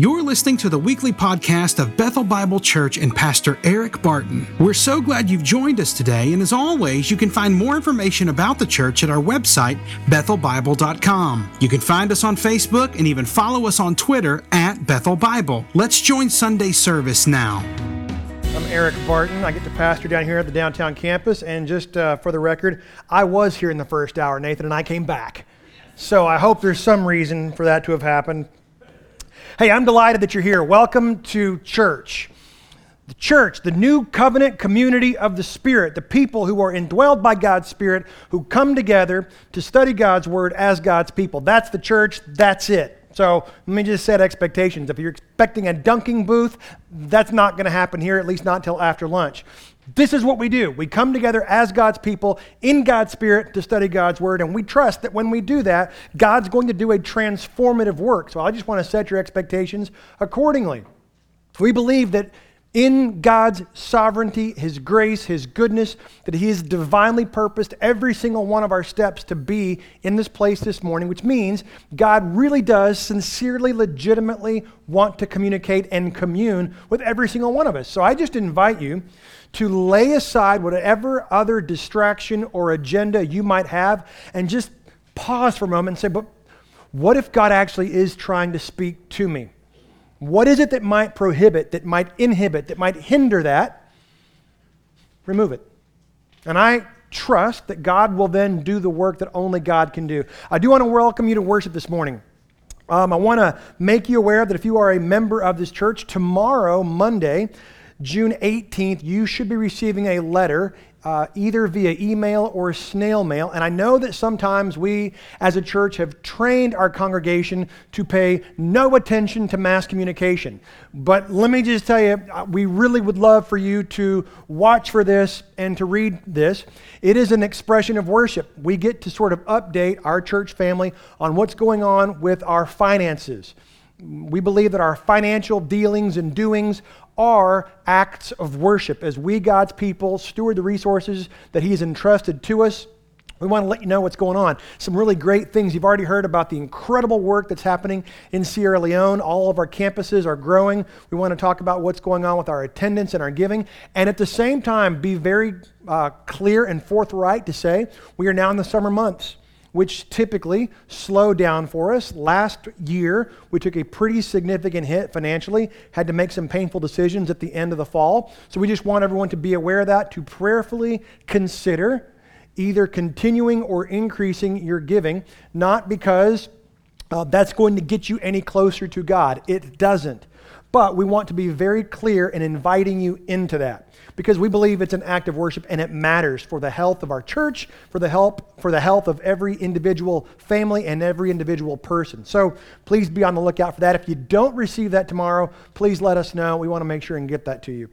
You're listening to the weekly podcast of Bethel Bible Church and Pastor Eric Barton. We're so glad you've joined us today, and as always, you can find more information about the church at our website, bethelbible.com. You can find us on Facebook and even follow us on Twitter at Bethel Bible. Let's join Sunday service now. I'm Eric Barton. I get to pastor down here at the downtown campus, and just uh, for the record, I was here in the first hour. Nathan and I came back. So I hope there's some reason for that to have happened. Hey, I'm delighted that you're here. Welcome to church. The church, the new covenant community of the Spirit, the people who are indwelled by God's Spirit, who come together to study God's Word as God's people. That's the church, that's it. So let me just set expectations. If you're expecting a dunking booth, that's not going to happen here, at least not until after lunch. This is what we do. We come together as God's people in God's Spirit to study God's Word, and we trust that when we do that, God's going to do a transformative work. So I just want to set your expectations accordingly. We believe that in God's sovereignty, His grace, His goodness, that He has divinely purposed every single one of our steps to be in this place this morning, which means God really does sincerely, legitimately want to communicate and commune with every single one of us. So I just invite you to lay aside whatever other distraction or agenda you might have and just pause for a moment and say, but what if God actually is trying to speak to me? What is it that might prohibit, that might inhibit, that might hinder that? Remove it. And I trust that God will then do the work that only God can do. I do want to welcome you to worship this morning. Um, I want to make you aware that if you are a member of this church, tomorrow, Monday, June 18th, you should be receiving a letter uh, either via email or snail mail. And I know that sometimes we as a church have trained our congregation to pay no attention to mass communication. But let me just tell you, uh, we really would love for you to watch for this and to read this. It is an expression of worship. We get to sort of update our church family on what's going on with our finances. We believe that our financial dealings and doings are acts of worship as we, God's people, steward the resources that He has entrusted to us. We want to let you know what's going on. Some really great things. You've already heard about the incredible work that's happening in Sierra Leone. All of our campuses are growing. We want to talk about what's going on with our attendance and our giving. And at the same time, be very uh, clear and forthright to say we are now in the summer months which typically slow down for us. Last year, we took a pretty significant hit financially, had to make some painful decisions at the end of the fall. So we just want everyone to be aware of that, to prayerfully consider either continuing or increasing your giving, not because uh, that's going to get you any closer to God. It doesn't. But we want to be very clear in inviting you into that because we believe it's an act of worship and it matters for the health of our church, for the help, for the health of every individual family and every individual person. So please be on the lookout for that. If you don't receive that tomorrow, please let us know. We want to make sure and get that to you.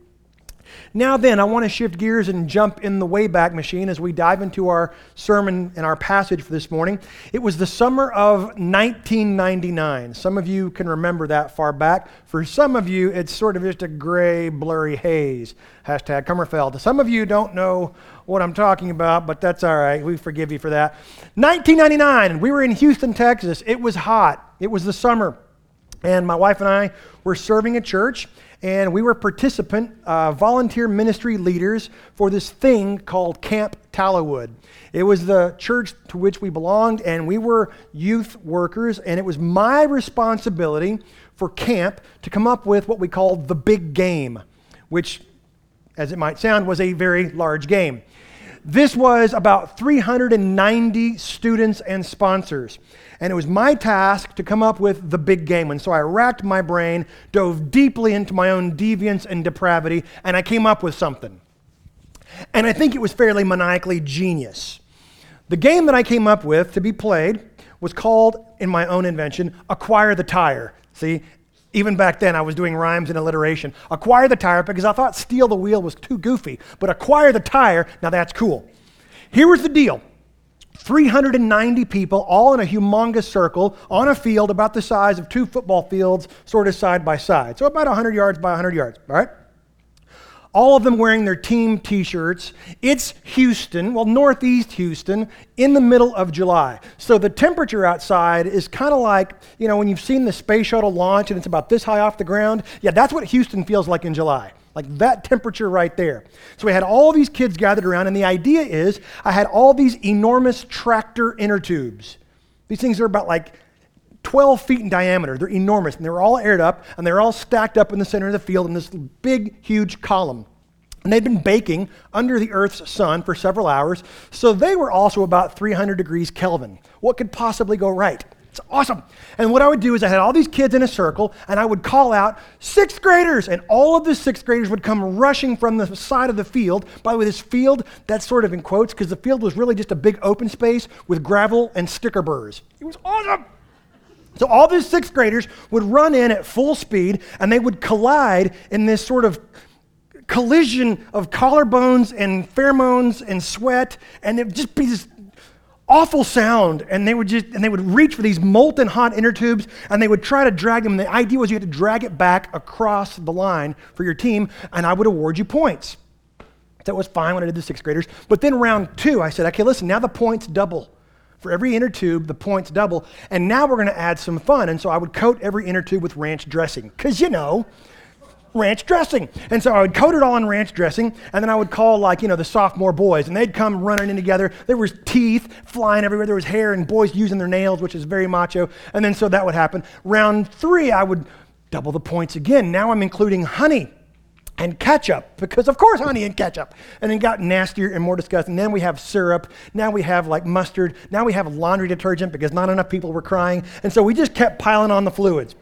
Now, then, I want to shift gears and jump in the Wayback Machine as we dive into our sermon and our passage for this morning. It was the summer of 1999. Some of you can remember that far back. For some of you, it's sort of just a gray, blurry haze. Hashtag Kummerfeld. Some of you don't know what I'm talking about, but that's all right. We forgive you for that. 1999, we were in Houston, Texas. It was hot, it was the summer. And my wife and I were serving a church and we were participant uh, volunteer ministry leaders for this thing called Camp Tallowood. It was the church to which we belonged, and we were youth workers, and it was my responsibility for camp to come up with what we called the big game, which, as it might sound, was a very large game. This was about 390 students and sponsors. And it was my task to come up with the big game. And so I racked my brain, dove deeply into my own deviance and depravity, and I came up with something. And I think it was fairly maniacally genius. The game that I came up with to be played was called, in my own invention, Acquire the Tire. See, even back then, I was doing rhymes and alliteration. Acquire the tire because I thought steal the wheel was too goofy, but acquire the tire, now that's cool. Here was the deal 390 people, all in a humongous circle on a field about the size of two football fields, sort of side by side. So about 100 yards by 100 yards, all right? All of them wearing their team t shirts. It's Houston, well, northeast Houston, in the middle of July. So the temperature outside is kind of like, you know, when you've seen the space shuttle launch and it's about this high off the ground. Yeah, that's what Houston feels like in July. Like that temperature right there. So we had all these kids gathered around, and the idea is I had all these enormous tractor inner tubes. These things are about like 12 feet in diameter. They're enormous, and they were all aired up, and they were all stacked up in the center of the field in this big, huge column. And they'd been baking under the Earth's sun for several hours, so they were also about 300 degrees Kelvin. What could possibly go right? It's awesome. And what I would do is I had all these kids in a circle, and I would call out, sixth graders! And all of the sixth graders would come rushing from the side of the field. By the way, this field, that's sort of in quotes, because the field was really just a big open space with gravel and sticker burrs. It was awesome. So all these sixth graders would run in at full speed and they would collide in this sort of collision of collarbones and pheromones and sweat, and it would just be this awful sound. And they would just and they would reach for these molten hot inner tubes and they would try to drag them. And the idea was you had to drag it back across the line for your team, and I would award you points. That was fine when I did the sixth graders. But then round two, I said, okay, listen, now the points double. For every inner tube, the points double. And now we're going to add some fun. And so I would coat every inner tube with ranch dressing. Because, you know, ranch dressing. And so I would coat it all in ranch dressing, and then I would call, like, you know, the sophomore boys, and they'd come running in together. There was teeth flying everywhere. There was hair, and boys using their nails, which is very macho. And then so that would happen. Round three, I would double the points again. Now I'm including honey and ketchup, because of course honey and ketchup. And it got nastier and more disgusting. Then we have syrup. Now we have like mustard. Now we have laundry detergent because not enough people were crying. And so we just kept piling on the fluids.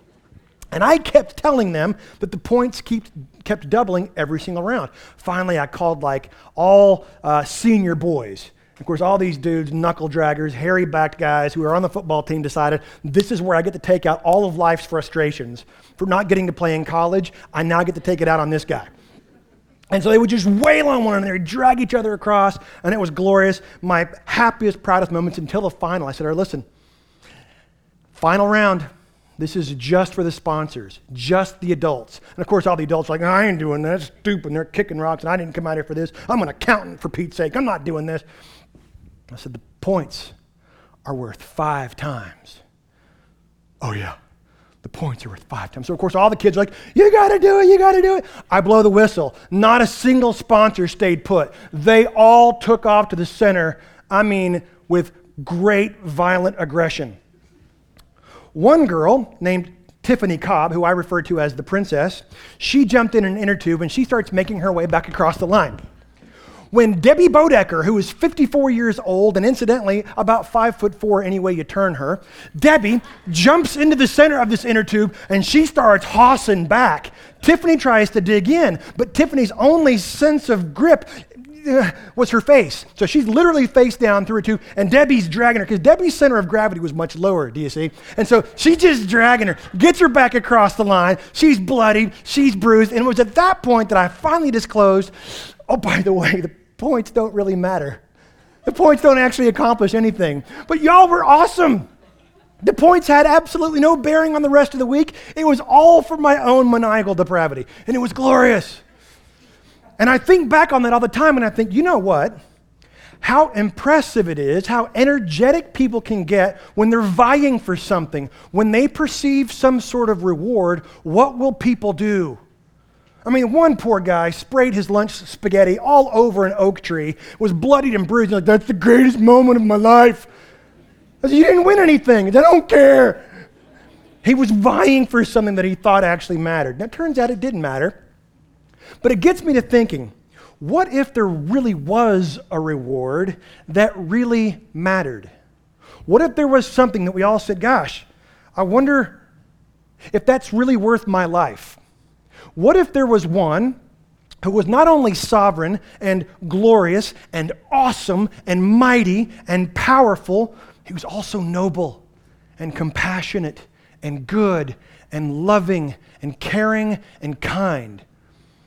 And I kept telling them that the points keep, kept doubling every single round. Finally, I called like all uh, senior boys. Of course, all these dudes, knuckle draggers, hairy backed guys who are on the football team decided this is where I get to take out all of life's frustrations for not getting to play in college. I now get to take it out on this guy. And so they would just wail on one another, drag each other across, and it was glorious. My happiest, proudest moments until the final. I said, All right, listen, final round. This is just for the sponsors, just the adults. And of course, all the adults are like, I ain't doing that. That's stupid. And they're kicking rocks, and I didn't come out here for this. I'm an accountant, for Pete's sake. I'm not doing this. I said, The points are worth five times. Oh, yeah the points are worth five times. So, of course, all the kids are like, You got to do it, you got to do it. I blow the whistle. Not a single sponsor stayed put. They all took off to the center, I mean, with great violent aggression. One girl named Tiffany Cobb, who I refer to as the princess, she jumped in an inner tube and she starts making her way back across the line when Debbie Bodecker, who is 54 years old and incidentally about five foot four any way you turn her, Debbie jumps into the center of this inner tube and she starts hossing back. Tiffany tries to dig in, but Tiffany's only sense of grip uh, was her face. So she's literally face down through a tube, and Debbie's dragging her because Debbie's center of gravity was much lower, do you see? And so she's just dragging her, gets her back across the line. She's bloody, she's bruised, and it was at that point that I finally disclosed oh, by the way, the points don't really matter. The points don't actually accomplish anything. But y'all were awesome. The points had absolutely no bearing on the rest of the week. It was all for my own maniacal depravity, and it was glorious. And I think back on that all the time, and I think, you know what? How impressive it is, how energetic people can get when they're vying for something. When they perceive some sort of reward, what will people do? I mean, one poor guy sprayed his lunch spaghetti all over an oak tree, was bloodied and bruised. Like, that's the greatest moment of my life. I said, You didn't win anything. I, don't care. He was vying for something that he thought actually mattered. Now, it turns out it didn't matter. But it gets me to thinking what if there really was a reward that really mattered? What if there was something that we all said, Gosh, I wonder if that's really worth my life? What if there was one who was not only sovereign and glorious and awesome and mighty and powerful, he was also noble and compassionate and good and loving and caring and kind?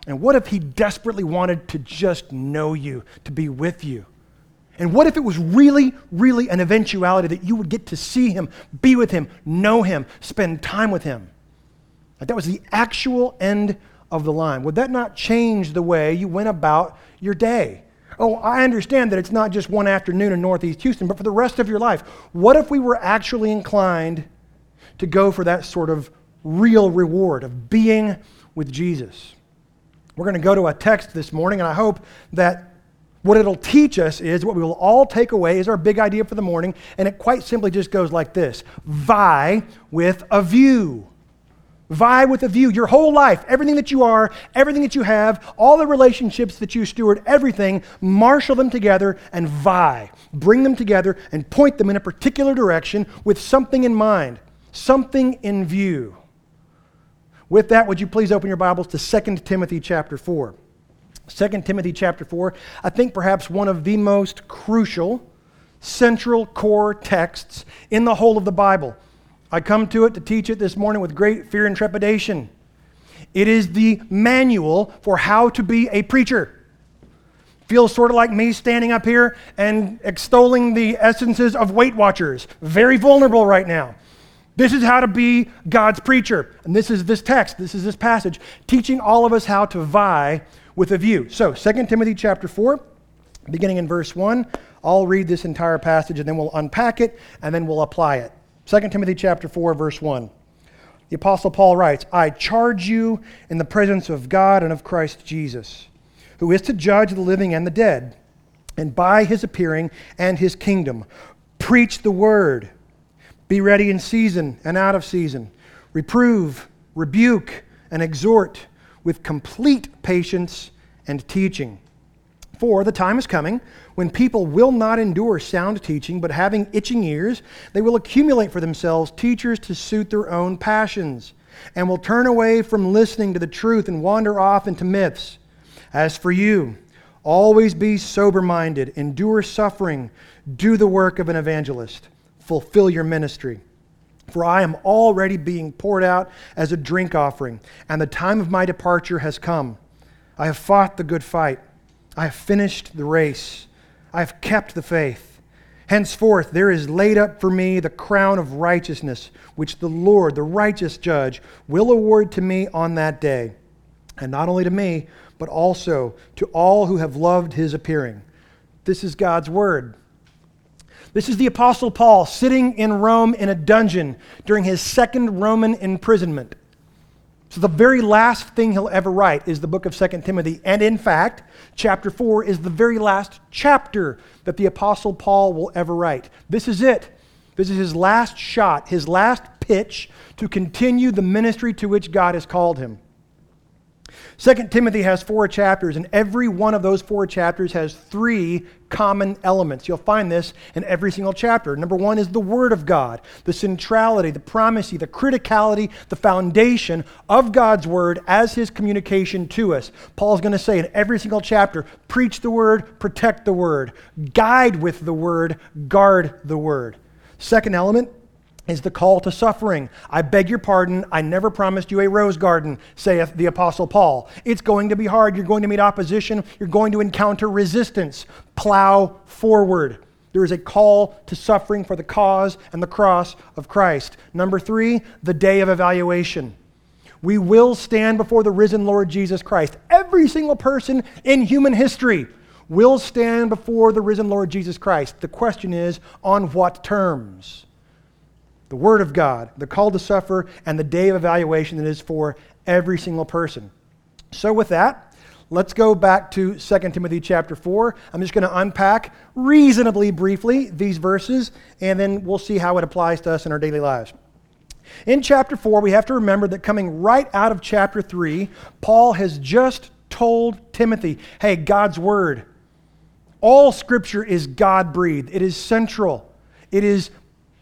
And what if he desperately wanted to just know you, to be with you? And what if it was really, really an eventuality that you would get to see him, be with him, know him, spend time with him? Like that was the actual end of the line? Would that not change the way you went about your day? Oh, I understand that it's not just one afternoon in Northeast Houston, but for the rest of your life. What if we were actually inclined to go for that sort of real reward of being with Jesus? We're going to go to a text this morning, and I hope that what it'll teach us is what we will all take away is our big idea for the morning, and it quite simply just goes like this Vie with a view. Vie with a view. Your whole life, everything that you are, everything that you have, all the relationships that you steward, everything, marshal them together and vie. Bring them together and point them in a particular direction with something in mind, something in view. With that, would you please open your Bibles to 2 Timothy chapter 4? 2 Timothy chapter 4, I think perhaps one of the most crucial, central core texts in the whole of the Bible. I come to it to teach it this morning with great fear and trepidation. It is the manual for how to be a preacher. Feels sort of like me standing up here and extolling the essences of Weight Watchers. Very vulnerable right now. This is how to be God's preacher. And this is this text, this is this passage, teaching all of us how to vie with a view. So, 2 Timothy chapter 4, beginning in verse 1, I'll read this entire passage and then we'll unpack it and then we'll apply it. 2 Timothy chapter 4 verse 1. The apostle Paul writes, "I charge you in the presence of God and of Christ Jesus, who is to judge the living and the dead, and by his appearing and his kingdom, preach the word. Be ready in season and out of season. Reprove, rebuke, and exhort with complete patience and teaching. For the time is coming when people will not endure sound teaching, but having itching ears, they will accumulate for themselves teachers to suit their own passions, and will turn away from listening to the truth and wander off into myths. As for you, always be sober minded, endure suffering, do the work of an evangelist, fulfill your ministry. For I am already being poured out as a drink offering, and the time of my departure has come. I have fought the good fight. I have finished the race. I have kept the faith. Henceforth, there is laid up for me the crown of righteousness, which the Lord, the righteous judge, will award to me on that day. And not only to me, but also to all who have loved his appearing. This is God's word. This is the Apostle Paul sitting in Rome in a dungeon during his second Roman imprisonment. So, the very last thing he'll ever write is the book of 2 Timothy. And in fact, chapter 4 is the very last chapter that the Apostle Paul will ever write. This is it. This is his last shot, his last pitch to continue the ministry to which God has called him. Second Timothy has four chapters, and every one of those four chapters has three common elements. You'll find this in every single chapter. Number one is the Word of God, the centrality, the primacy, the criticality, the foundation of God's Word as His communication to us. Paul's going to say in every single chapter preach the Word, protect the Word, guide with the Word, guard the Word. Second element is the call to suffering. I beg your pardon, I never promised you a rose garden, saith the Apostle Paul. It's going to be hard. You're going to meet opposition. You're going to encounter resistance. Plow forward. There is a call to suffering for the cause and the cross of Christ. Number three, the day of evaluation. We will stand before the risen Lord Jesus Christ. Every single person in human history will stand before the risen Lord Jesus Christ. The question is, on what terms? The Word of God, the call to suffer, and the day of evaluation that is for every single person. So, with that, let's go back to 2 Timothy chapter 4. I'm just going to unpack reasonably briefly these verses, and then we'll see how it applies to us in our daily lives. In chapter 4, we have to remember that coming right out of chapter 3, Paul has just told Timothy, hey, God's Word, all Scripture is God breathed, it is central. It is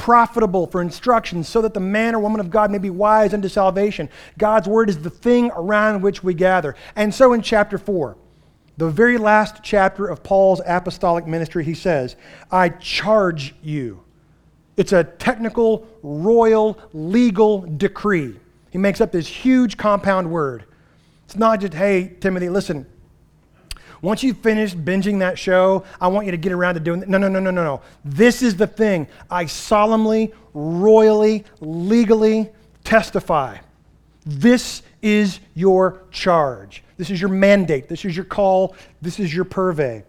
profitable for instruction, so that the man or woman of God may be wise unto salvation. God's word is the thing around which we gather. And so in chapter 4, the very last chapter of Paul's apostolic ministry, he says, I charge you. It's a technical, royal, legal decree. He makes up this huge compound word. It's not just, hey, Timothy, listen, once you've finished binging that show, I want you to get around to doing that. No, no, no, no, no, no. This is the thing. I solemnly, royally, legally testify This is your charge. This is your mandate. This is your call. This is your purvey.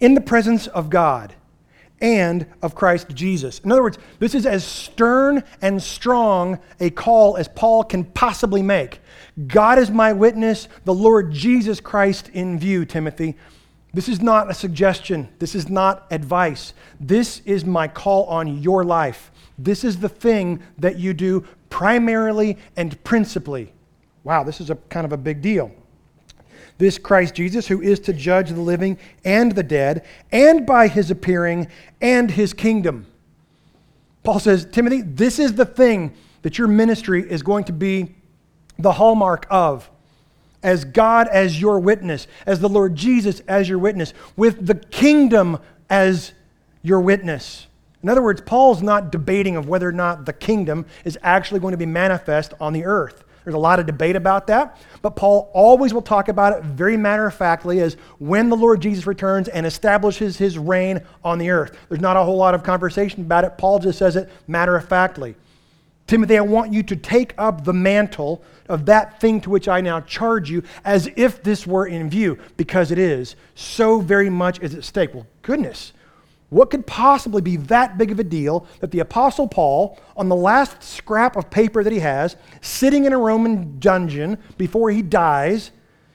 In the presence of God and of Christ Jesus. In other words, this is as stern and strong a call as Paul can possibly make. God is my witness, the Lord Jesus Christ in view, Timothy. This is not a suggestion. This is not advice. This is my call on your life. This is the thing that you do primarily and principally. Wow, this is a kind of a big deal. This Christ Jesus, who is to judge the living and the dead, and by his appearing and his kingdom. Paul says, Timothy, this is the thing that your ministry is going to be the hallmark of. As God as your witness, as the Lord Jesus as your witness, with the kingdom as your witness. In other words, Paul's not debating of whether or not the kingdom is actually going to be manifest on the earth. There's a lot of debate about that, but Paul always will talk about it very matter of factly as when the Lord Jesus returns and establishes his reign on the earth. There's not a whole lot of conversation about it. Paul just says it matter of factly. Timothy, I want you to take up the mantle of that thing to which I now charge you as if this were in view, because it is. So very much is at stake. Well, goodness. What could possibly be that big of a deal that the Apostle Paul, on the last scrap of paper that he has, sitting in a Roman dungeon before he dies,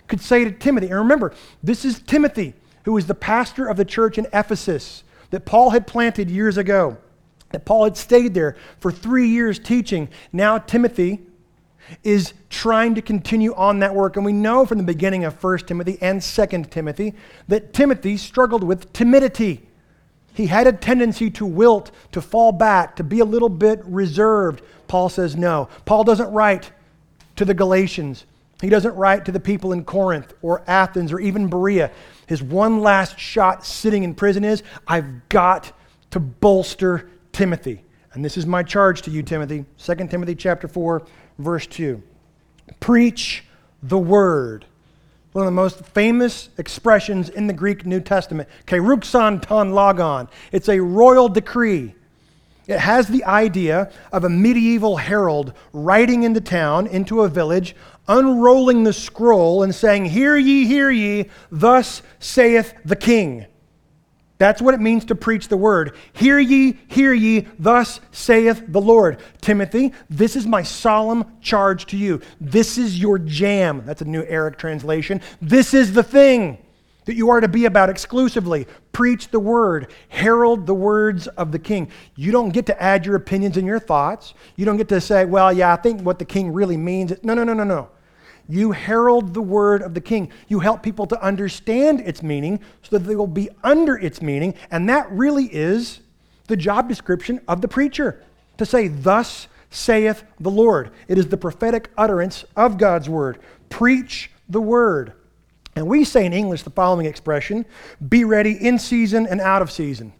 could say to Timothy? And remember, this is Timothy, who is the pastor of the church in Ephesus that Paul had planted years ago, that Paul had stayed there for three years teaching. Now, Timothy is trying to continue on that work. And we know from the beginning of 1 Timothy and 2 Timothy that Timothy struggled with timidity. He had a tendency to wilt, to fall back, to be a little bit reserved. Paul says no. Paul doesn't write to the Galatians. He doesn't write to the people in Corinth or Athens or even Berea. His one last shot sitting in prison is I've got to bolster Timothy. And this is my charge to you, Timothy. 2 Timothy chapter 4, verse 2. Preach the word one of the most famous expressions in the Greek New Testament. Keruxon ton logon. It's a royal decree. It has the idea of a medieval herald riding into town, into a village, unrolling the scroll and saying, Hear ye, hear ye, thus saith the king. That's what it means to preach the word. Hear ye, hear ye, thus saith the Lord. Timothy, this is my solemn charge to you. This is your jam. That's a new Eric translation. This is the thing that you are to be about exclusively. Preach the word, herald the words of the king. You don't get to add your opinions and your thoughts. You don't get to say, well, yeah, I think what the king really means. No, no, no, no, no. You herald the word of the king. You help people to understand its meaning so that they will be under its meaning. And that really is the job description of the preacher to say, Thus saith the Lord. It is the prophetic utterance of God's word. Preach the word. And we say in English the following expression be ready in season and out of season.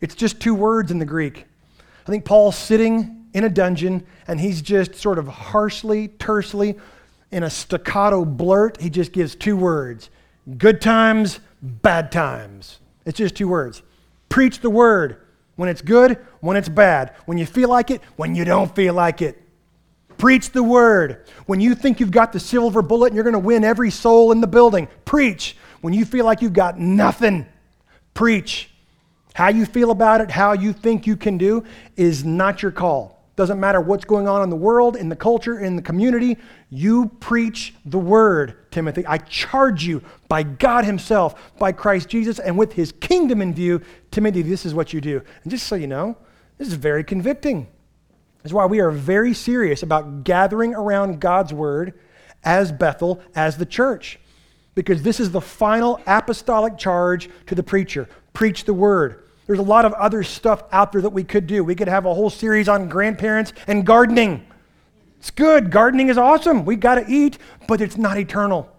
It's just two words in the Greek. I think Paul's sitting in a dungeon and he's just sort of harshly, tersely in a staccato blurt, he just gives two words good times, bad times. It's just two words. Preach the word when it's good, when it's bad, when you feel like it, when you don't feel like it. Preach the word. When you think you've got the silver bullet and you're going to win every soul in the building, preach. When you feel like you've got nothing, preach. How you feel about it, how you think you can do, is not your call. Doesn't matter what's going on in the world, in the culture, in the community. You preach the word, Timothy. I charge you by God Himself, by Christ Jesus, and with His kingdom in view, Timothy, this is what you do. And just so you know, this is very convicting. This is why we are very serious about gathering around God's word as Bethel, as the church, because this is the final apostolic charge to the preacher preach the word. There's a lot of other stuff out there that we could do. We could have a whole series on grandparents and gardening. It's good. Gardening is awesome. We got to eat, but it's not eternal.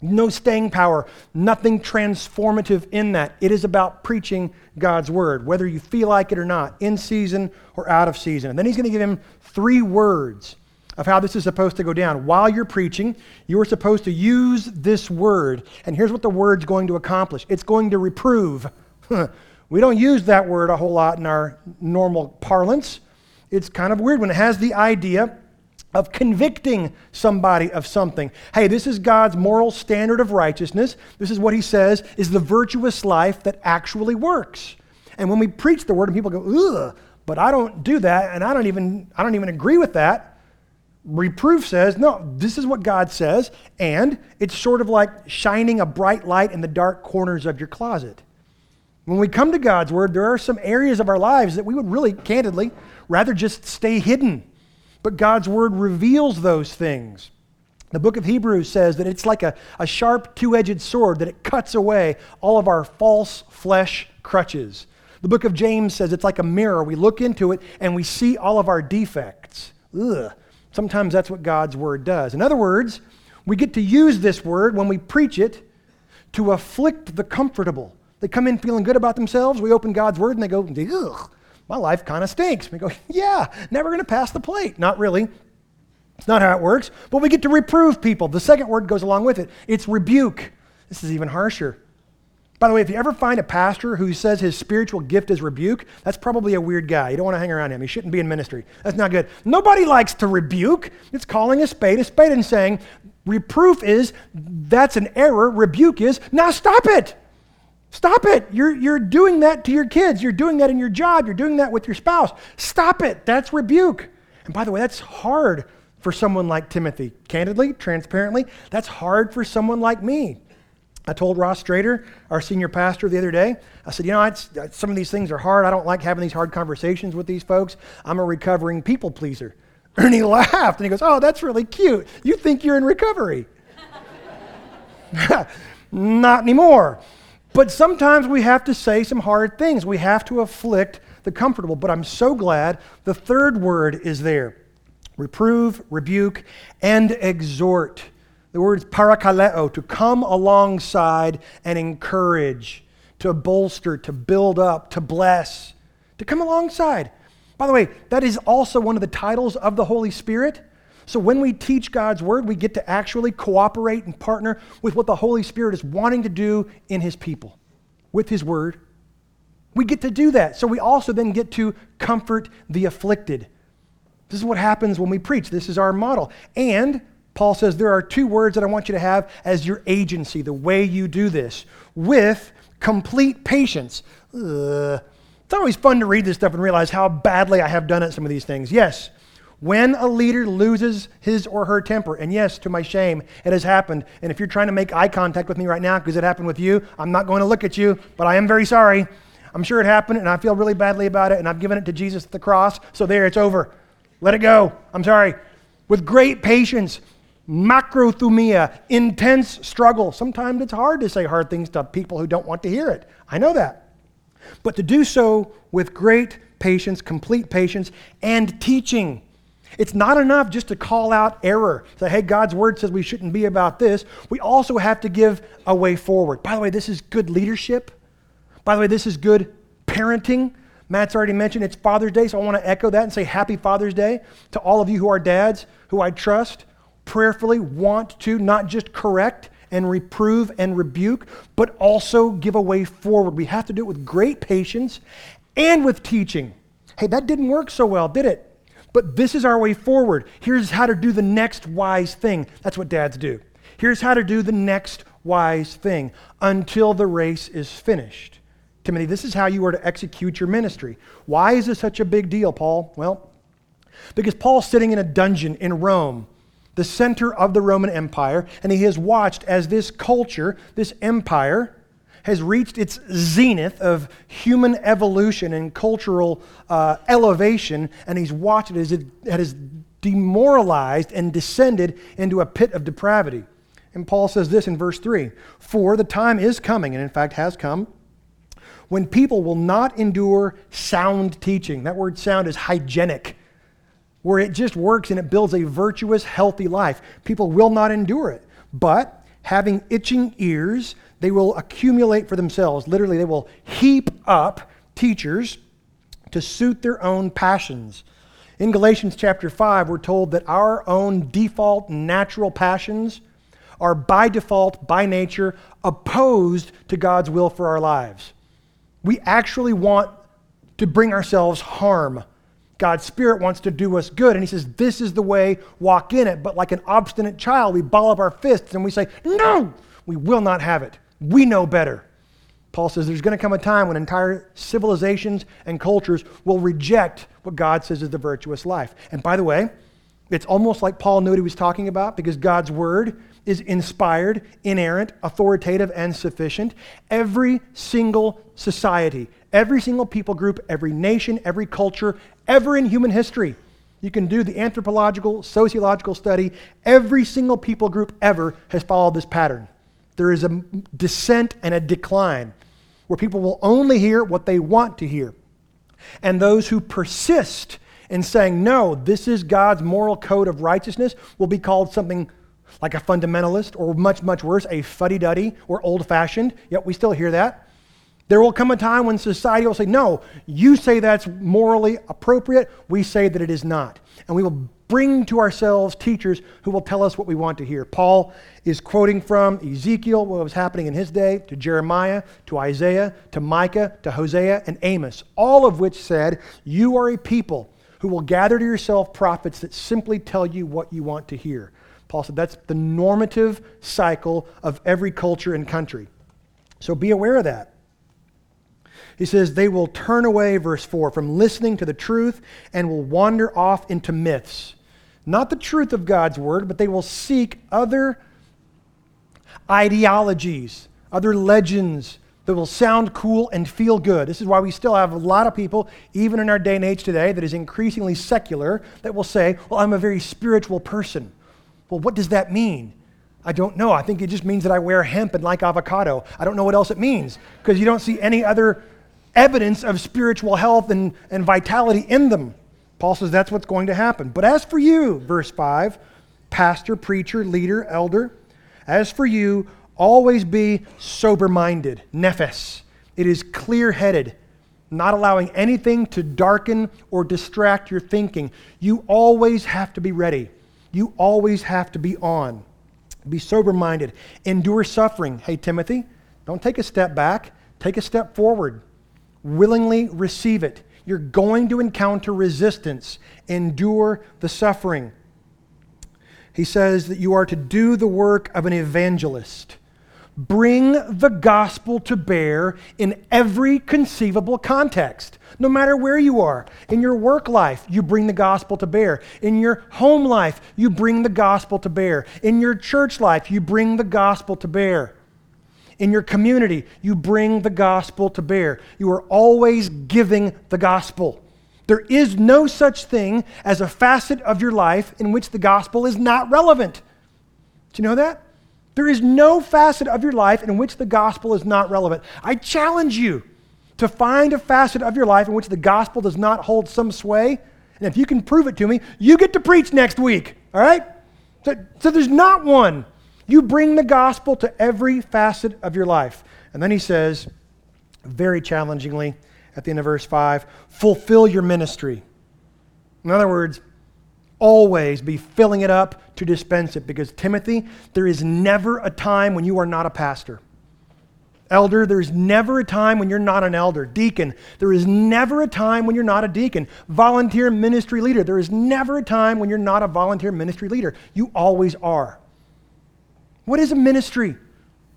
No staying power, nothing transformative in that. It is about preaching God's word, whether you feel like it or not, in season or out of season. And then he's going to give him three words of how this is supposed to go down. While you're preaching, you are supposed to use this word. And here's what the word's going to accomplish it's going to reprove. We don't use that word a whole lot in our normal parlance. It's kind of weird when it has the idea of convicting somebody of something. Hey, this is God's moral standard of righteousness. This is what he says is the virtuous life that actually works. And when we preach the word and people go, ugh, but I don't do that and I don't even I don't even agree with that. Reproof says, no, this is what God says, and it's sort of like shining a bright light in the dark corners of your closet. When we come to God's word, there are some areas of our lives that we would really candidly rather just stay hidden but God's word reveals those things. The book of Hebrews says that it's like a, a sharp two edged sword, that it cuts away all of our false flesh crutches. The book of James says it's like a mirror. We look into it and we see all of our defects. Ugh. Sometimes that's what God's word does. In other words, we get to use this word when we preach it to afflict the comfortable. They come in feeling good about themselves. We open God's word and they go, ugh, my life kind of stinks. We go, yeah, never going to pass the plate. Not really. It's not how it works. But we get to reprove people. The second word goes along with it it's rebuke. This is even harsher. By the way, if you ever find a pastor who says his spiritual gift is rebuke, that's probably a weird guy. You don't want to hang around him. He shouldn't be in ministry. That's not good. Nobody likes to rebuke. It's calling a spade a spade and saying, reproof is that's an error, rebuke is now stop it. Stop it. You're, you're doing that to your kids. You're doing that in your job. You're doing that with your spouse. Stop it. That's rebuke. And by the way, that's hard for someone like Timothy. Candidly, transparently, that's hard for someone like me. I told Ross Strader, our senior pastor, the other day, I said, You know, uh, some of these things are hard. I don't like having these hard conversations with these folks. I'm a recovering people pleaser. And he laughed and he goes, Oh, that's really cute. You think you're in recovery. Not anymore. But sometimes we have to say some hard things. We have to afflict the comfortable. But I'm so glad the third word is there reprove, rebuke, and exhort. The word is parakaleo, to come alongside and encourage, to bolster, to build up, to bless, to come alongside. By the way, that is also one of the titles of the Holy Spirit. So when we teach God's word, we get to actually cooperate and partner with what the Holy Spirit is wanting to do in his people with his word. We get to do that. So we also then get to comfort the afflicted. This is what happens when we preach. This is our model. And Paul says there are two words that I want you to have as your agency, the way you do this, with complete patience. Ugh. It's always fun to read this stuff and realize how badly I have done at some of these things. Yes, when a leader loses his or her temper, and yes, to my shame, it has happened. And if you're trying to make eye contact with me right now because it happened with you, I'm not going to look at you, but I am very sorry. I'm sure it happened, and I feel really badly about it, and I've given it to Jesus at the cross. So there, it's over. Let it go. I'm sorry. With great patience, macrothumia, intense struggle. Sometimes it's hard to say hard things to people who don't want to hear it. I know that. But to do so with great patience, complete patience, and teaching it's not enough just to call out error. Say, hey, God's word says we shouldn't be about this. We also have to give a way forward. By the way, this is good leadership. By the way, this is good parenting. Matt's already mentioned it's Father's Day, so I want to echo that and say Happy Father's Day to all of you who are dads, who I trust, prayerfully want to not just correct and reprove and rebuke, but also give a way forward. We have to do it with great patience and with teaching. Hey, that didn't work so well, did it? But this is our way forward. Here's how to do the next wise thing. That's what dads do. Here's how to do the next wise thing until the race is finished. Timothy, this is how you are to execute your ministry. Why is this such a big deal, Paul? Well, because Paul's sitting in a dungeon in Rome, the center of the Roman Empire, and he has watched as this culture, this empire, has reached its zenith of human evolution and cultural uh, elevation, and he's watched it as it has demoralized and descended into a pit of depravity. And Paul says this in verse 3 For the time is coming, and in fact has come, when people will not endure sound teaching. That word sound is hygienic, where it just works and it builds a virtuous, healthy life. People will not endure it. But having itching ears, they will accumulate for themselves. Literally, they will heap up teachers to suit their own passions. In Galatians chapter 5, we're told that our own default natural passions are by default, by nature, opposed to God's will for our lives. We actually want to bring ourselves harm, God's Spirit wants to do us good. And He says, This is the way, walk in it. But like an obstinate child, we ball up our fists and we say, No, we will not have it. We know better. Paul says there's going to come a time when entire civilizations and cultures will reject what God says is the virtuous life. And by the way, it's almost like Paul knew what he was talking about because God's word is inspired, inerrant, authoritative, and sufficient. Every single society, every single people group, every nation, every culture, ever in human history. You can do the anthropological, sociological study. Every single people group ever has followed this pattern. There is a descent and a decline where people will only hear what they want to hear. And those who persist in saying, no, this is God's moral code of righteousness, will be called something like a fundamentalist, or much, much worse, a fuddy duddy or old fashioned. Yet we still hear that. There will come a time when society will say, no, you say that's morally appropriate. We say that it is not. And we will bring to ourselves teachers who will tell us what we want to hear. Paul is quoting from Ezekiel, what was happening in his day, to Jeremiah, to Isaiah, to Micah, to Hosea, and Amos, all of which said, You are a people who will gather to yourself prophets that simply tell you what you want to hear. Paul said that's the normative cycle of every culture and country. So be aware of that. He says, they will turn away, verse 4, from listening to the truth and will wander off into myths. Not the truth of God's word, but they will seek other ideologies, other legends that will sound cool and feel good. This is why we still have a lot of people, even in our day and age today, that is increasingly secular, that will say, Well, I'm a very spiritual person. Well, what does that mean? I don't know. I think it just means that I wear hemp and like avocado. I don't know what else it means because you don't see any other evidence of spiritual health and, and vitality in them. Paul says that's what's going to happen. But as for you, verse 5, pastor, preacher, leader, elder, as for you, always be sober minded, nephes. It is clear headed, not allowing anything to darken or distract your thinking. You always have to be ready. You always have to be on. Be sober minded. Endure suffering. Hey, Timothy, don't take a step back, take a step forward. Willingly receive it. You're going to encounter resistance. Endure the suffering. He says that you are to do the work of an evangelist. Bring the gospel to bear in every conceivable context, no matter where you are. In your work life, you bring the gospel to bear. In your home life, you bring the gospel to bear. In your church life, you bring the gospel to bear. In your community, you bring the gospel to bear. You are always giving the gospel. There is no such thing as a facet of your life in which the gospel is not relevant. Do you know that? There is no facet of your life in which the gospel is not relevant. I challenge you to find a facet of your life in which the gospel does not hold some sway. And if you can prove it to me, you get to preach next week. All right? So, so there's not one. You bring the gospel to every facet of your life. And then he says, very challengingly, at the end of verse 5, fulfill your ministry. In other words, always be filling it up to dispense it because, Timothy, there is never a time when you are not a pastor. Elder, there's never a time when you're not an elder. Deacon, there is never a time when you're not a deacon. Volunteer ministry leader, there is never a time when you're not a volunteer ministry leader. You always are. What is a ministry?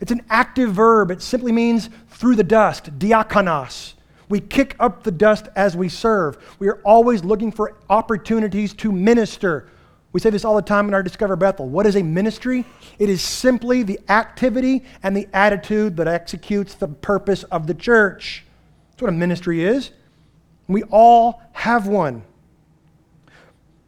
It's an active verb. It simply means through the dust, diakonos. We kick up the dust as we serve. We are always looking for opportunities to minister. We say this all the time in our Discover Bethel. What is a ministry? It is simply the activity and the attitude that executes the purpose of the church. That's what a ministry is. We all have one.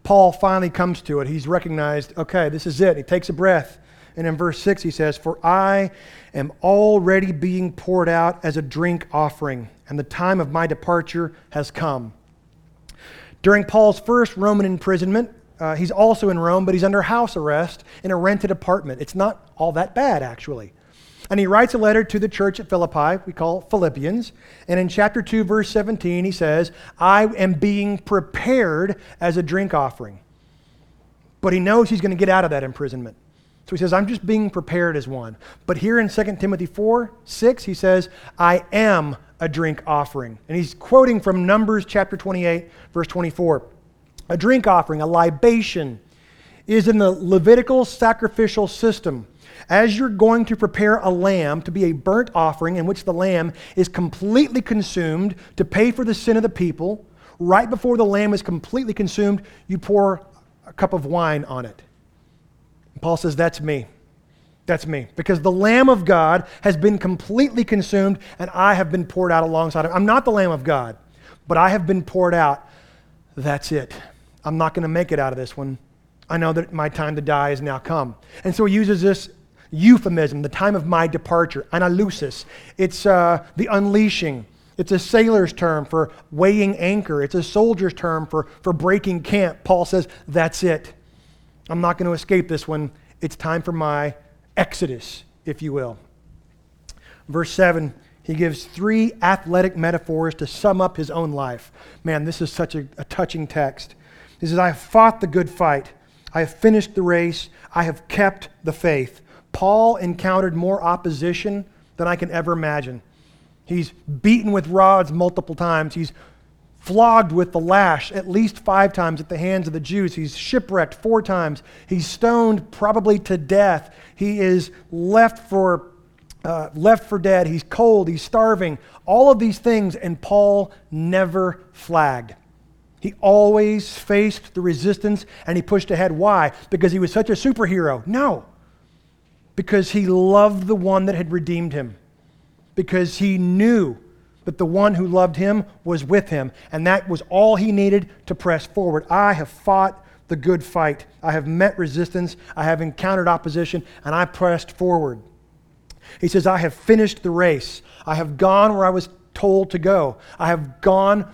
Paul finally comes to it. He's recognized, okay, this is it. He takes a breath. And in verse 6, he says, For I am already being poured out as a drink offering and the time of my departure has come. During Paul's first Roman imprisonment, uh, he's also in Rome, but he's under house arrest in a rented apartment. It's not all that bad, actually. And he writes a letter to the church at Philippi, we call Philippians. And in chapter 2, verse 17, he says, I am being prepared as a drink offering. But he knows he's going to get out of that imprisonment. So he says, I'm just being prepared as one. But here in 2 Timothy 4 6, he says, I am a drink offering. And he's quoting from Numbers chapter 28, verse 24. A drink offering, a libation, is in the Levitical sacrificial system. As you're going to prepare a lamb to be a burnt offering in which the lamb is completely consumed to pay for the sin of the people, right before the lamb is completely consumed, you pour a cup of wine on it. Paul says, That's me. That's me. Because the Lamb of God has been completely consumed and I have been poured out alongside him. I'm not the Lamb of God, but I have been poured out. That's it. I'm not going to make it out of this one. I know that my time to die has now come. And so he uses this euphemism, the time of my departure, analusis. It's uh, the unleashing. It's a sailor's term for weighing anchor. It's a soldier's term for, for breaking camp. Paul says, That's it. I'm not going to escape this one. It's time for my exodus, if you will. Verse 7, he gives three athletic metaphors to sum up his own life. Man, this is such a, a touching text. He says, I have fought the good fight, I have finished the race, I have kept the faith. Paul encountered more opposition than I can ever imagine. He's beaten with rods multiple times. He's flogged with the lash at least five times at the hands of the Jews. He's shipwrecked four times. He's stoned probably to death. He is left for, uh, left for dead. He's cold. He's starving. All of these things, and Paul never flagged. He always faced the resistance and he pushed ahead. Why? Because he was such a superhero? No. Because he loved the one that had redeemed him. Because he knew but the one who loved him was with him, and that was all he needed to press forward. I have fought the good fight. I have met resistance. I have encountered opposition, and I pressed forward. He says, I have finished the race. I have gone where I was told to go. I have gone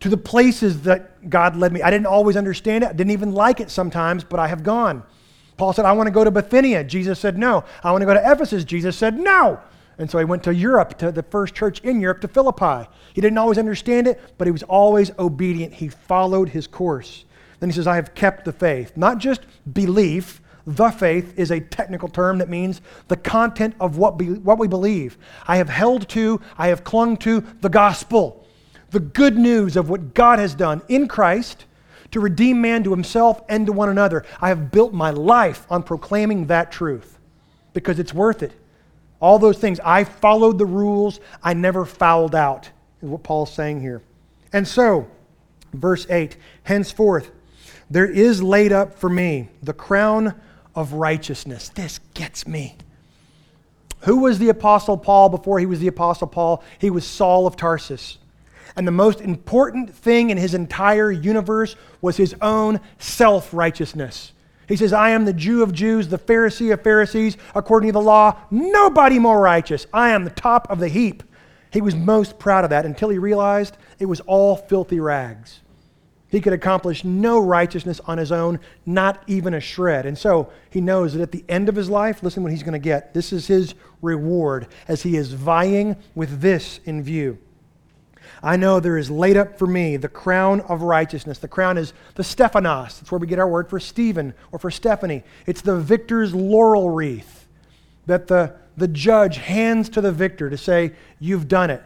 to the places that God led me. I didn't always understand it, I didn't even like it sometimes, but I have gone. Paul said, I want to go to Bithynia. Jesus said, no. I want to go to Ephesus. Jesus said, no. And so he went to Europe, to the first church in Europe, to Philippi. He didn't always understand it, but he was always obedient. He followed his course. Then he says, I have kept the faith. Not just belief, the faith is a technical term that means the content of what, be, what we believe. I have held to, I have clung to the gospel, the good news of what God has done in Christ to redeem man to himself and to one another. I have built my life on proclaiming that truth because it's worth it. All those things. I followed the rules. I never fouled out, is what Paul's saying here. And so, verse 8 henceforth, there is laid up for me the crown of righteousness. This gets me. Who was the Apostle Paul before he was the Apostle Paul? He was Saul of Tarsus. And the most important thing in his entire universe was his own self righteousness. He says, I am the Jew of Jews, the Pharisee of Pharisees. According to the law, nobody more righteous. I am the top of the heap. He was most proud of that until he realized it was all filthy rags. He could accomplish no righteousness on his own, not even a shred. And so he knows that at the end of his life, listen what he's going to get. This is his reward as he is vying with this in view. I know there is laid up for me the crown of righteousness. The crown is the Stephanos. That's where we get our word for Stephen or for Stephanie. It's the victor's laurel wreath that the, the judge hands to the victor to say, You've done it.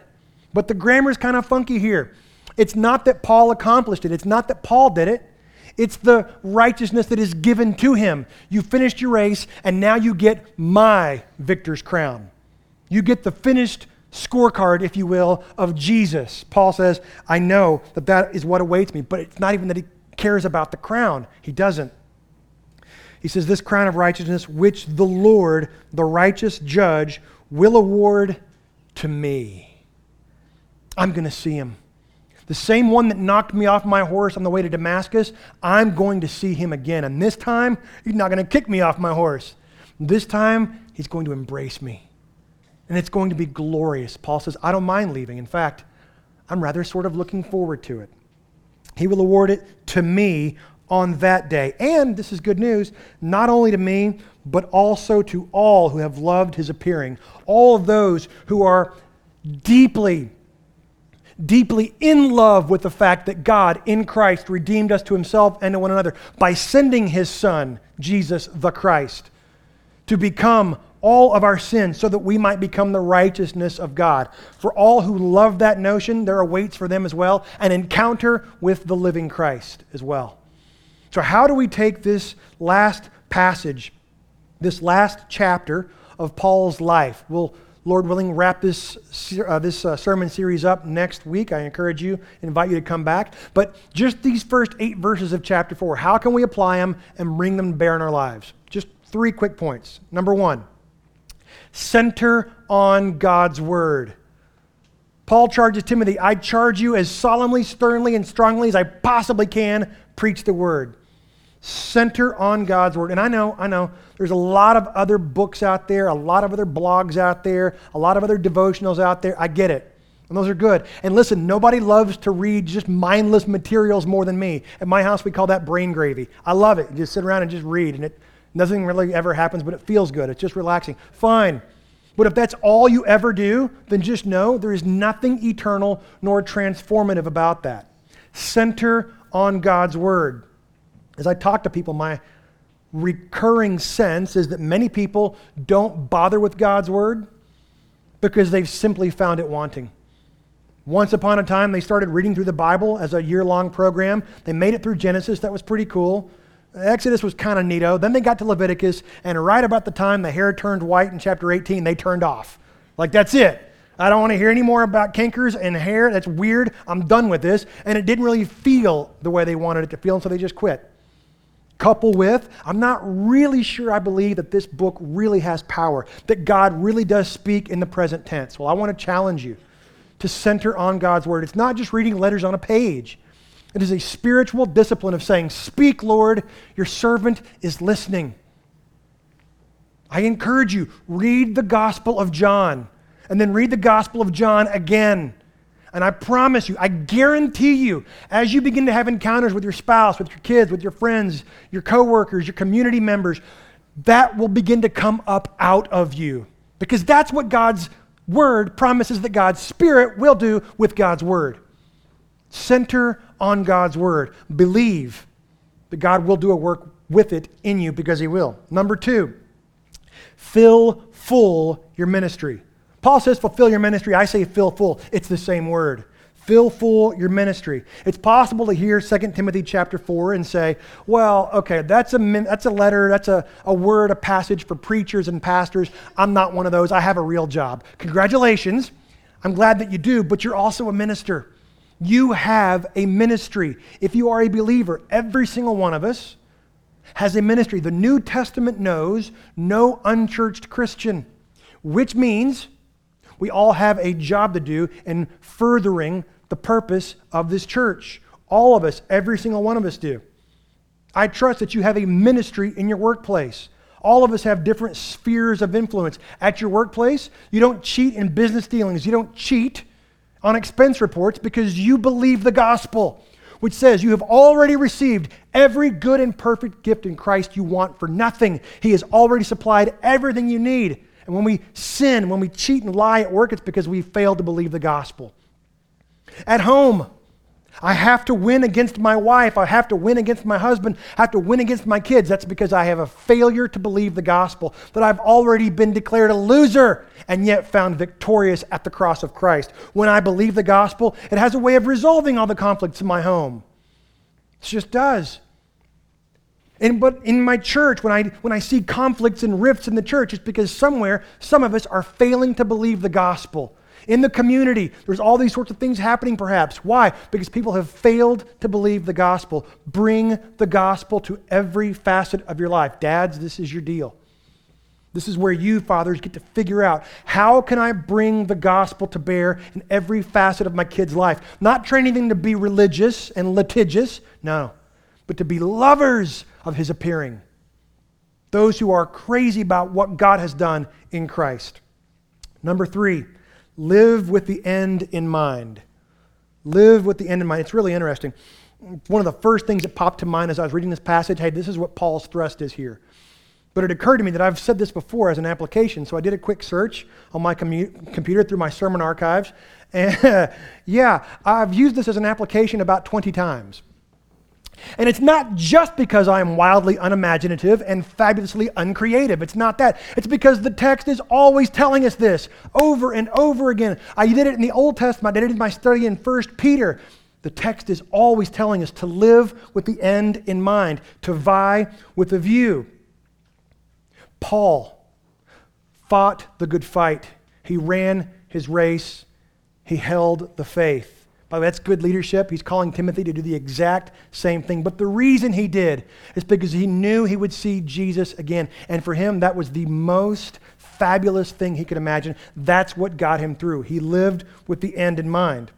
But the grammar's kind of funky here. It's not that Paul accomplished it, it's not that Paul did it. It's the righteousness that is given to him. You finished your race, and now you get my victor's crown. You get the finished scorecard, if you will, of Jesus. Paul says, I know that that is what awaits me, but it's not even that he cares about the crown. He doesn't. He says, This crown of righteousness, which the Lord, the righteous judge, will award to me. I'm going to see him. The same one that knocked me off my horse on the way to Damascus, I'm going to see him again. And this time, he's not going to kick me off my horse. This time, he's going to embrace me and it's going to be glorious. Paul says, I don't mind leaving. In fact, I'm rather sort of looking forward to it. He will award it to me on that day. And this is good news, not only to me, but also to all who have loved his appearing. All of those who are deeply, deeply in love with the fact that God in Christ redeemed us to himself and to one another by sending his son, Jesus the Christ to become all of our sins so that we might become the righteousness of God. For all who love that notion, there awaits for them as well an encounter with the living Christ as well. So, how do we take this last passage, this last chapter of Paul's life? We'll, Lord willing, wrap this, uh, this uh, sermon series up next week. I encourage you, invite you to come back. But just these first eight verses of chapter four, how can we apply them and bring them to bear in our lives? Just three quick points. Number one, center on God's word. Paul charges Timothy, I charge you as solemnly, sternly, and strongly as I possibly can, preach the word. Center on God's word. And I know, I know, there's a lot of other books out there, a lot of other blogs out there, a lot of other devotionals out there. I get it. And those are good. And listen, nobody loves to read just mindless materials more than me. At my house, we call that brain gravy. I love it. You just sit around and just read, and it Nothing really ever happens, but it feels good. It's just relaxing. Fine. But if that's all you ever do, then just know there is nothing eternal nor transformative about that. Center on God's Word. As I talk to people, my recurring sense is that many people don't bother with God's Word because they've simply found it wanting. Once upon a time, they started reading through the Bible as a year long program. They made it through Genesis, that was pretty cool. Exodus was kind of neato. Then they got to Leviticus, and right about the time the hair turned white in chapter 18, they turned off. Like, that's it. I don't want to hear any more about cankers and hair. That's weird. I'm done with this. And it didn't really feel the way they wanted it to feel, and so they just quit. Couple with, I'm not really sure I believe that this book really has power, that God really does speak in the present tense. Well, I want to challenge you to center on God's word. It's not just reading letters on a page. It is a spiritual discipline of saying, Speak, Lord, your servant is listening. I encourage you, read the Gospel of John and then read the Gospel of John again. And I promise you, I guarantee you, as you begin to have encounters with your spouse, with your kids, with your friends, your coworkers, your community members, that will begin to come up out of you. Because that's what God's word promises that God's Spirit will do with God's word. Center on God's word. Believe that God will do a work with it in you because he will. Number two, fill full your ministry. Paul says fulfill your ministry. I say fill full. It's the same word. Fill full your ministry. It's possible to hear 2 Timothy chapter 4 and say, well, okay, that's a, that's a letter, that's a, a word, a passage for preachers and pastors. I'm not one of those. I have a real job. Congratulations. I'm glad that you do, but you're also a minister. You have a ministry. If you are a believer, every single one of us has a ministry. The New Testament knows no unchurched Christian, which means we all have a job to do in furthering the purpose of this church. All of us, every single one of us do. I trust that you have a ministry in your workplace. All of us have different spheres of influence. At your workplace, you don't cheat in business dealings. You don't cheat on expense reports because you believe the gospel, which says you have already received every good and perfect gift in Christ you want for nothing. He has already supplied everything you need. And when we sin, when we cheat and lie at work, it's because we failed to believe the gospel. At home, I have to win against my wife. I have to win against my husband. I have to win against my kids. That's because I have a failure to believe the gospel, that I've already been declared a loser and yet found victorious at the cross of Christ. When I believe the gospel, it has a way of resolving all the conflicts in my home. It just does. And but in my church, when I when I see conflicts and rifts in the church, it's because somewhere some of us are failing to believe the gospel. In the community, there's all these sorts of things happening, perhaps. Why? Because people have failed to believe the gospel. Bring the gospel to every facet of your life. Dads, this is your deal. This is where you, fathers, get to figure out how can I bring the gospel to bear in every facet of my kid's life? Not training them to be religious and litigious, no, but to be lovers of his appearing. Those who are crazy about what God has done in Christ. Number three, Live with the end in mind. Live with the end in mind. It's really interesting. One of the first things that popped to mind as I was reading this passage hey, this is what Paul's thrust is here. But it occurred to me that I've said this before as an application, so I did a quick search on my commu- computer through my sermon archives. And yeah, I've used this as an application about 20 times. And it's not just because I am wildly unimaginative and fabulously uncreative. It's not that. It's because the text is always telling us this over and over again. I did it in the Old Testament, I did it in my study in 1 Peter. The text is always telling us to live with the end in mind, to vie with the view. Paul fought the good fight, he ran his race, he held the faith. Way, that's good leadership. He's calling Timothy to do the exact same thing. But the reason he did is because he knew he would see Jesus again. And for him, that was the most fabulous thing he could imagine. That's what got him through. He lived with the end in mind.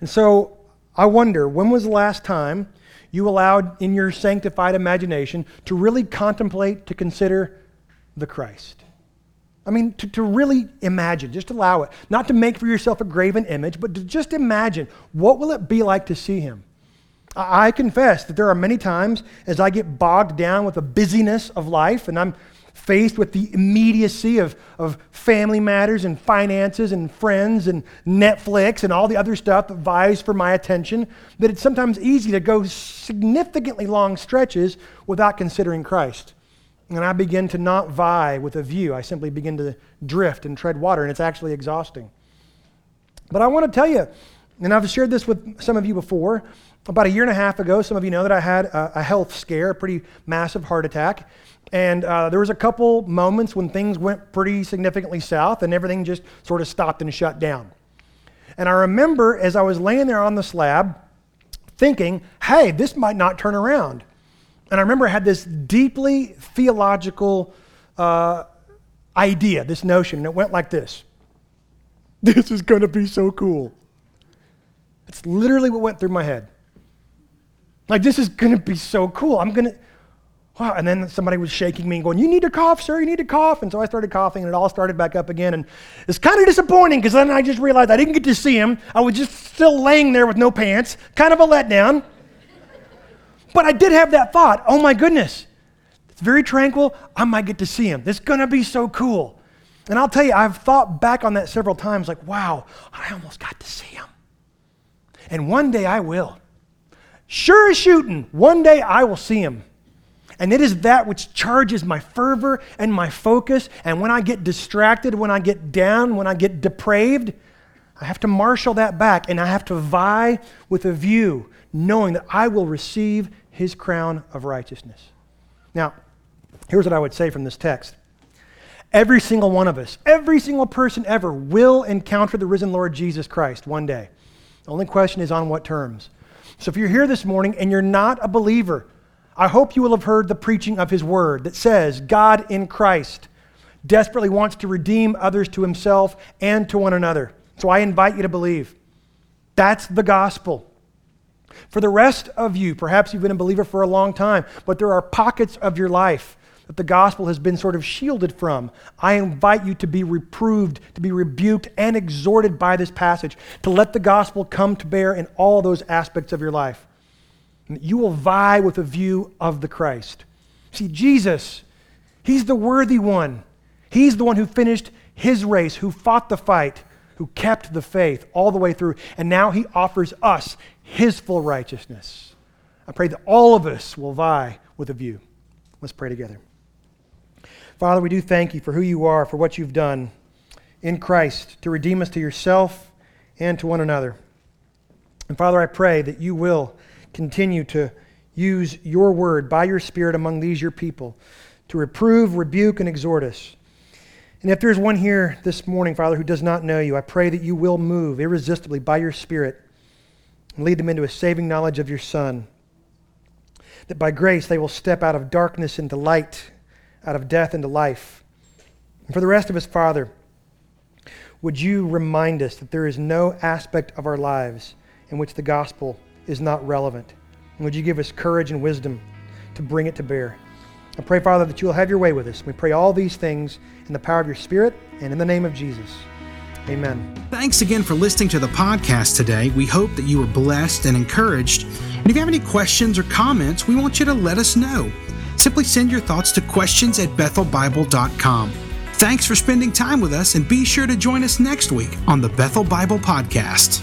And so I wonder when was the last time you allowed in your sanctified imagination to really contemplate, to consider the Christ? I mean, to, to really imagine, just allow it. Not to make for yourself a graven image, but to just imagine what will it be like to see him. I, I confess that there are many times as I get bogged down with the busyness of life and I'm faced with the immediacy of, of family matters and finances and friends and Netflix and all the other stuff that vies for my attention, that it's sometimes easy to go significantly long stretches without considering Christ. And I begin to not vie with a view. I simply begin to drift and tread water, and it's actually exhausting. But I want to tell you, and I've shared this with some of you before. About a year and a half ago, some of you know that I had a, a health scare, a pretty massive heart attack. And uh, there was a couple moments when things went pretty significantly south and everything just sort of stopped and shut down. And I remember as I was laying there on the slab thinking, hey, this might not turn around. And I remember I had this deeply theological uh, idea, this notion, and it went like this This is going to be so cool. It's literally what went through my head. Like, this is going to be so cool. I'm going to, wow. And then somebody was shaking me and going, You need to cough, sir. You need to cough. And so I started coughing, and it all started back up again. And it's kind of disappointing because then I just realized I didn't get to see him. I was just still laying there with no pants. Kind of a letdown. But I did have that thought oh my goodness, it's very tranquil. I might get to see him. This is going to be so cool. And I'll tell you, I've thought back on that several times like, wow, I almost got to see him. And one day I will. Sure as shooting, one day I will see him. And it is that which charges my fervor and my focus. And when I get distracted, when I get down, when I get depraved, I have to marshal that back and I have to vie with a view, knowing that I will receive his crown of righteousness. Now, here's what I would say from this text. Every single one of us, every single person ever will encounter the risen Lord Jesus Christ one day. The only question is on what terms. So if you're here this morning and you're not a believer, I hope you will have heard the preaching of his word that says God in Christ desperately wants to redeem others to himself and to one another. So I invite you to believe. That's the gospel. For the rest of you, perhaps you've been a believer for a long time, but there are pockets of your life that the gospel has been sort of shielded from. I invite you to be reproved, to be rebuked, and exhorted by this passage, to let the gospel come to bear in all those aspects of your life. You will vie with a view of the Christ. See, Jesus, He's the worthy one. He's the one who finished His race, who fought the fight, who kept the faith all the way through. And now He offers us his full righteousness. I pray that all of us will vie with a view. Let's pray together. Father, we do thank you for who you are, for what you've done in Christ to redeem us to yourself and to one another. And Father, I pray that you will continue to use your word by your Spirit among these your people to reprove, rebuke, and exhort us. And if there's one here this morning, Father, who does not know you, I pray that you will move irresistibly by your Spirit and lead them into a saving knowledge of your Son. That by grace they will step out of darkness into light, out of death into life. And for the rest of us, Father, would you remind us that there is no aspect of our lives in which the gospel is not relevant? And would you give us courage and wisdom to bring it to bear? I pray, Father, that you will have your way with us. We pray all these things in the power of your Spirit and in the name of Jesus. Amen. Thanks again for listening to the podcast today. We hope that you were blessed and encouraged. And if you have any questions or comments, we want you to let us know. Simply send your thoughts to questions at bethelbible.com. Thanks for spending time with us, and be sure to join us next week on the Bethel Bible Podcast.